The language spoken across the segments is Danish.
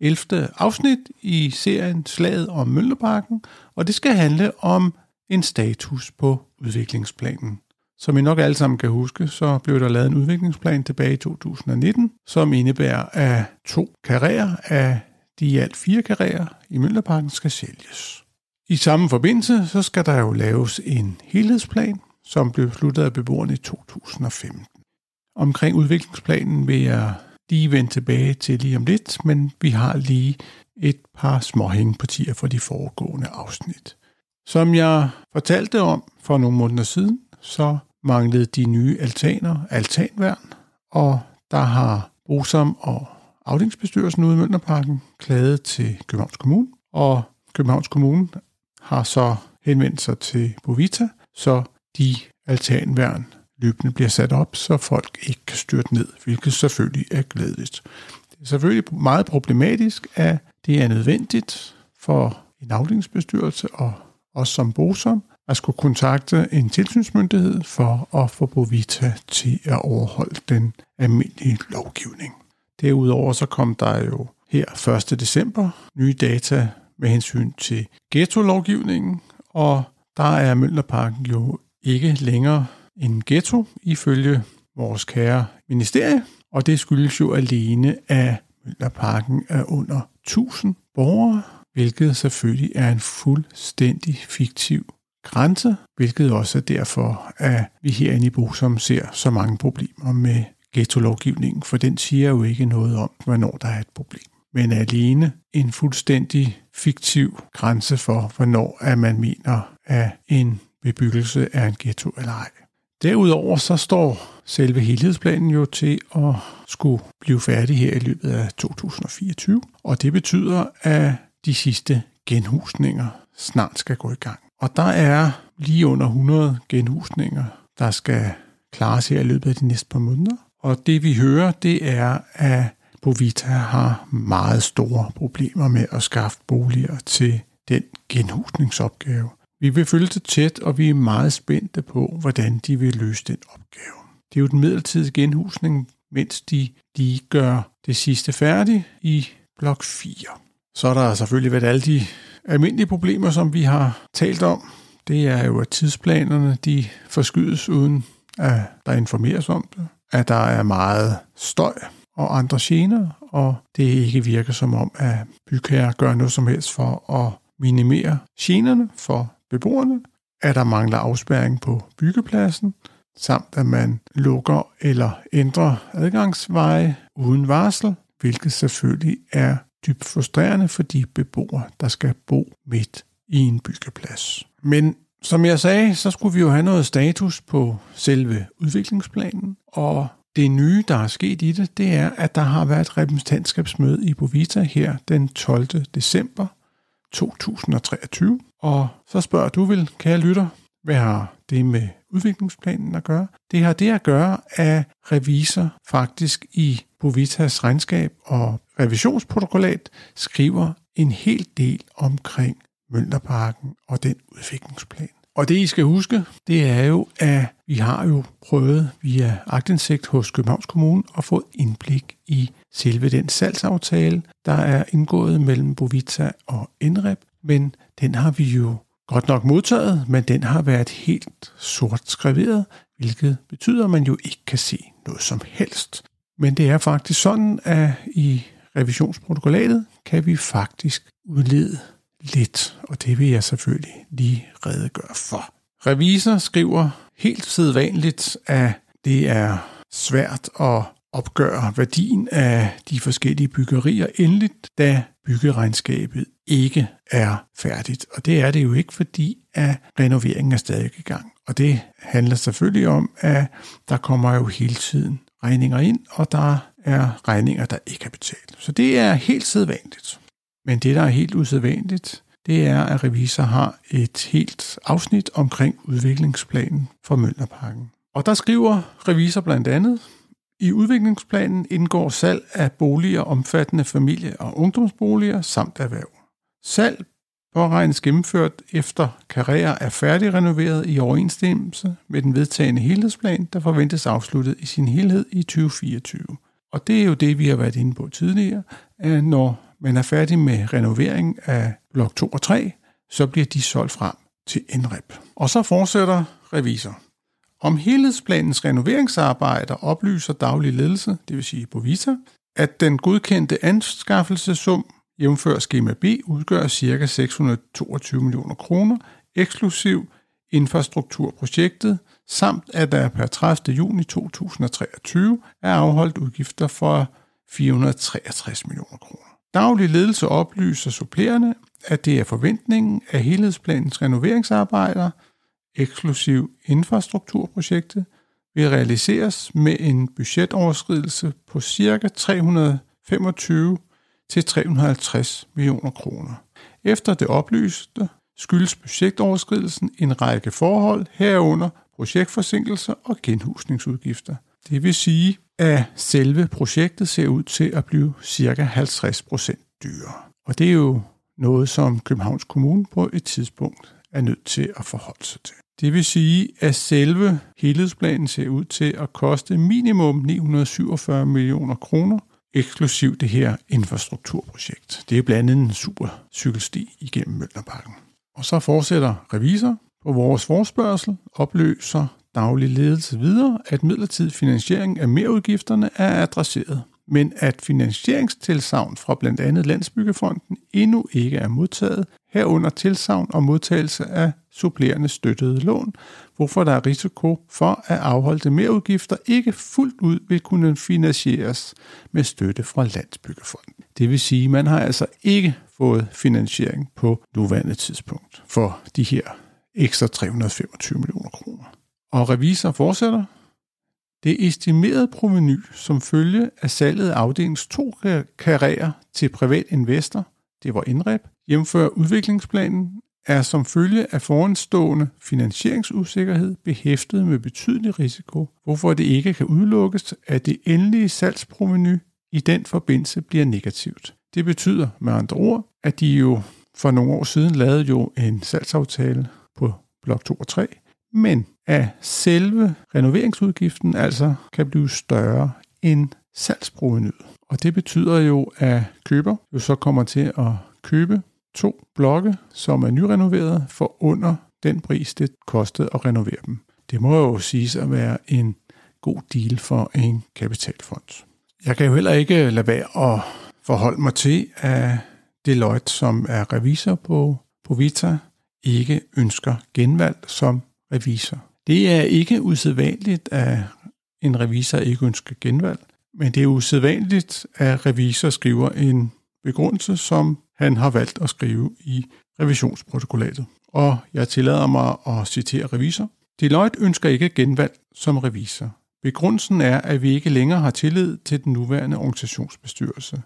11. afsnit i serien Slaget om Mølleparken, og det skal handle om en status på udviklingsplanen. Som I nok alle sammen kan huske, så blev der lavet en udviklingsplan tilbage i 2019, som indebærer, at to karrierer af de i alt fire karrierer i Mølleparken skal sælges. I samme forbindelse så skal der jo laves en helhedsplan, som blev besluttet af beboerne i 2015. Omkring udviklingsplanen vil jeg lige vende tilbage til lige om lidt, men vi har lige et par små hængepartier fra de foregående afsnit. Som jeg fortalte om for nogle måneder siden, så manglede de nye altaner altanværn, og der har Bosom og afdelingsbestyrelsen ude i Mønderparken klaget til Københavns Kommune, og Københavns Kommune har så henvendt sig til Bovita, så de altanværn løbende bliver sat op, så folk ikke kan styrte ned, hvilket selvfølgelig er glædeligt. Det er selvfølgelig meget problematisk, at det er nødvendigt for en afdelingsbestyrelse og os som bosom at skulle kontakte en tilsynsmyndighed for at få Bovita til at overholde den almindelige lovgivning. Derudover så kom der jo her 1. december nye data med hensyn til ghetto-lovgivningen, og der er Møllerparken jo ikke længere en ghetto ifølge vores kære ministerie, og det skyldes jo alene, at Møllerparken er under 1000 borgere, hvilket selvfølgelig er en fuldstændig fiktiv grænse, hvilket også er derfor, at vi herinde i Bosom ser så mange problemer med ghetto-lovgivningen, for den siger jo ikke noget om, hvornår der er et problem men alene en fuldstændig fiktiv grænse for, hvornår at man mener, at en bebyggelse er en ghetto eller ej. Derudover så står selve helhedsplanen jo til at skulle blive færdig her i løbet af 2024, og det betyder, at de sidste genhusninger snart skal gå i gang. Og der er lige under 100 genhusninger, der skal klares her i løbet af de næste par måneder. Og det vi hører, det er, at Bovita har meget store problemer med at skaffe boliger til den genhusningsopgave. Vi vil følge det tæt, og vi er meget spændte på, hvordan de vil løse den opgave. Det er jo den midlertidige genhusning, mens de lige gør det sidste færdigt i blok 4. Så er der selvfølgelig været alle de almindelige problemer, som vi har talt om. Det er jo, at tidsplanerne de forskydes uden at der informeres om det. At der er meget støj og andre gener, og det ikke virker som om, at bygherrer gør noget som helst for at minimere generne for beboerne, at der mangler afspærring på byggepladsen, samt at man lukker eller ændrer adgangsveje uden varsel, hvilket selvfølgelig er dybt frustrerende for de beboere, der skal bo midt i en byggeplads. Men som jeg sagde, så skulle vi jo have noget status på selve udviklingsplanen, og det nye, der er sket i det, det er, at der har været et repræsentantskabsmøde i Bovita her den 12. december 2023. Og så spørger du vel, kære lytter, hvad har det med udviklingsplanen at gøre? Det har det at gøre, at revisor faktisk i Bovitas regnskab og revisionsprotokollat skriver en hel del omkring Mønterparken og den udviklingsplan. Og det I skal huske, det er jo, at vi har jo prøvet via agtindsigt hos Københavns Kommune at få indblik i selve den salgsaftale, der er indgået mellem Bovita og Enrep, men den har vi jo godt nok modtaget, men den har været helt sort skreveret, hvilket betyder, at man jo ikke kan se noget som helst. Men det er faktisk sådan, at i revisionsprotokollatet kan vi faktisk udlede lidt, og det vil jeg selvfølgelig lige redegøre for. Revisor skriver helt sædvanligt, at det er svært at opgøre værdien af de forskellige byggerier endeligt, da byggeregnskabet ikke er færdigt. Og det er det jo ikke, fordi at renoveringen er stadig i gang. Og det handler selvfølgelig om, at der kommer jo hele tiden regninger ind, og der er regninger, der ikke er betalt. Så det er helt sædvanligt. Men det, der er helt usædvanligt, det er, at revisor har et helt afsnit omkring udviklingsplanen for Møllerparken. Og der skriver revisor blandt andet, i udviklingsplanen indgår salg af boliger omfattende familie- og ungdomsboliger samt erhverv. Salg påregnes gennemført efter karrierer er færdigrenoveret i overensstemmelse med den vedtagende helhedsplan, der forventes afsluttet i sin helhed i 2024. Og det er jo det, vi har været inde på tidligere, at når man er færdig med renovering af blok 2 og 3, så bliver de solgt frem til NREP. Og så fortsætter revisor. Om helhedsplanens renoveringsarbejder oplyser daglig ledelse, det vil sige Bovita, at den godkendte anskaffelsesum jævnfør skema B udgør ca. 622 millioner kroner, eksklusiv infrastrukturprojektet, samt at der per 30. juni 2023 er afholdt udgifter for 463 millioner kroner. Daglig ledelse oplyser supplerende, at det er forventningen, at helhedsplanens renoveringsarbejder, eksklusiv infrastrukturprojektet, vil realiseres med en budgetoverskridelse på ca. 325 til 350 millioner kroner. Efter det oplyste skyldes projektoverskridelsen en række forhold herunder projektforsinkelser og genhusningsudgifter. Det vil sige, at selve projektet ser ud til at blive ca. 50% dyrere. Og det er jo noget, som Københavns Kommune på et tidspunkt er nødt til at forholde sig til. Det vil sige, at selve helhedsplanen ser ud til at koste minimum 947 millioner kroner, eksklusiv det her infrastrukturprojekt. Det er blandt andet en super cykelsti igennem Møllerparken. Og så fortsætter revisor på vores forspørgsel, opløser daglig ledelse videre, at midlertidig finansiering af merudgifterne er adresseret, men at finansieringstilsavn fra blandt andet Landsbyggefonden endnu ikke er modtaget, herunder tilsavn og modtagelse af supplerende støttede lån, hvorfor der er risiko for, at afholdte merudgifter ikke fuldt ud vil kunne finansieres med støtte fra Landsbyggefonden. Det vil sige, at man har altså ikke fået finansiering på nuværende tidspunkt for de her ekstra 325 millioner kroner. Og revisor fortsætter. Det estimerede proveny som følge af salget af afdelings to karrierer til privat investor, det var indreb, hjemfører udviklingsplanen, er som følge af foranstående finansieringsusikkerhed behæftet med betydelig risiko, hvorfor det ikke kan udelukkes, at det endelige salgsproveny i den forbindelse bliver negativt. Det betyder med andre ord, at de jo for nogle år siden lavede jo en salgsaftale på blok 2 og 3, men at selve renoveringsudgiften altså kan blive større end salgsprovenyet. Og det betyder jo, at køber jo så kommer til at købe to blokke, som er nyrenoveret for under den pris, det kostede at renovere dem. Det må jo siges at være en god deal for en kapitalfond. Jeg kan jo heller ikke lade være at forholde mig til, at Deloitte, som er revisor på, på Vita, ikke ønsker genvalg som revisor. Det er ikke usædvanligt, at en revisor ikke ønsker genvalg, men det er usædvanligt, at revisor skriver en begrundelse, som han har valgt at skrive i revisionsprotokollatet. Og jeg tillader mig at citere revisor. Deloitte ønsker ikke genvalg som revisor. Begrundelsen er, at vi ikke længere har tillid til den nuværende organisationsbestyrelse.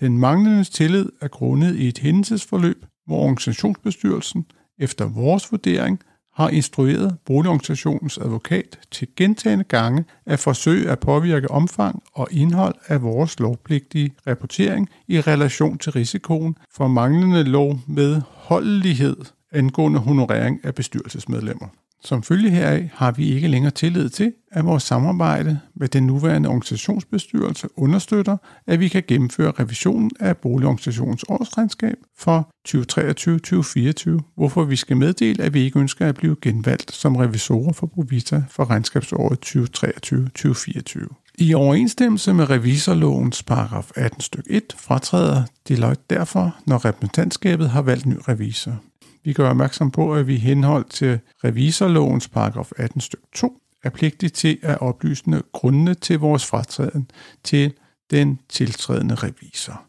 Den manglende tillid er grundet i et hændelsesforløb, hvor organisationsbestyrelsen efter vores vurdering har instrueret boligorganisationens advokat til gentagende gange at forsøge at påvirke omfang og indhold af vores lovpligtige rapportering i relation til risikoen for manglende lov med holdelighed angående honorering af bestyrelsesmedlemmer. Som følge heraf har vi ikke længere tillid til, at vores samarbejde med den nuværende organisationsbestyrelse understøtter, at vi kan gennemføre revisionen af boligorganisationens årsregnskab for 2023-2024, hvorfor vi skal meddele, at vi ikke ønsker at blive genvalgt som revisorer for Provita for regnskabsåret 2023-2024. I overensstemmelse med revisorlovens paragraf 18 styk 1 fratræder Deloitte derfor, når repræsentantskabet har valgt ny revisor. Vi gør opmærksom på, at vi i henhold til revisorlovens paragraf 18 styk 2 er pligtige til at oplyse grundene til vores fratræden til den tiltrædende revisor.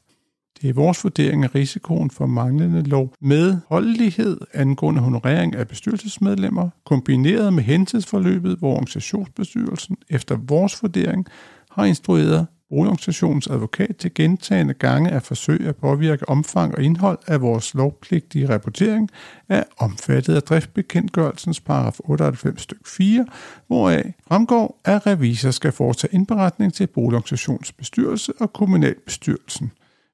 Det er vores vurdering af risikoen for manglende lov med holdlighed angående honorering af bestyrelsesmedlemmer, kombineret med hentidsforløbet, hvor organisationsbestyrelsen efter vores vurdering har instrueret boligorganisationens advokat til gentagende gange at forsøge at påvirke omfang og indhold af vores lovpligtige rapportering er omfattet af driftbekendtgørelsens paragraf 98 styk 4, hvoraf fremgår, at revisor skal foretage indberetning til boligorganisationens bestyrelse og kommunalbestyrelsen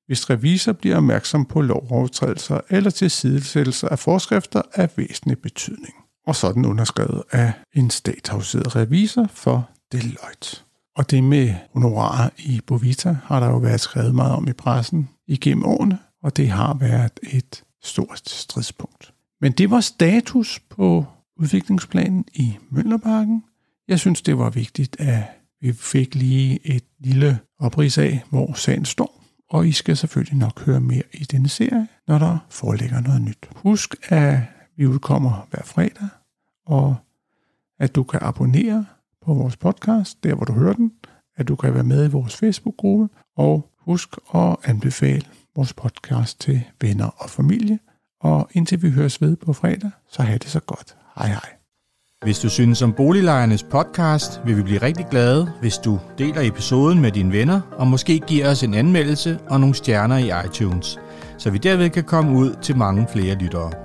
hvis revisor bliver opmærksom på lovovertrædelser eller tilsidesættelser af forskrifter af væsentlig betydning. Og sådan underskrevet af en statshavseret revisor for Deloitte. Og det med honorarer i Bovita har der jo været skrevet meget om i pressen igennem årene, og det har været et stort stridspunkt. Men det var status på udviklingsplanen i Møllerparken. Jeg synes, det var vigtigt, at vi fik lige et lille oprids af, hvor sagen står og I skal selvfølgelig nok høre mere i denne serie, når der foreligger noget nyt. Husk, at vi udkommer hver fredag, og at du kan abonnere på vores podcast, der hvor du hører den, at du kan være med i vores Facebook-gruppe, og husk at anbefale vores podcast til venner og familie. Og indtil vi høres ved på fredag, så have det så godt. Hej hej. Hvis du synes om Boliglejernes podcast, vil vi blive rigtig glade, hvis du deler episoden med dine venner, og måske giver os en anmeldelse og nogle stjerner i iTunes, så vi derved kan komme ud til mange flere lyttere.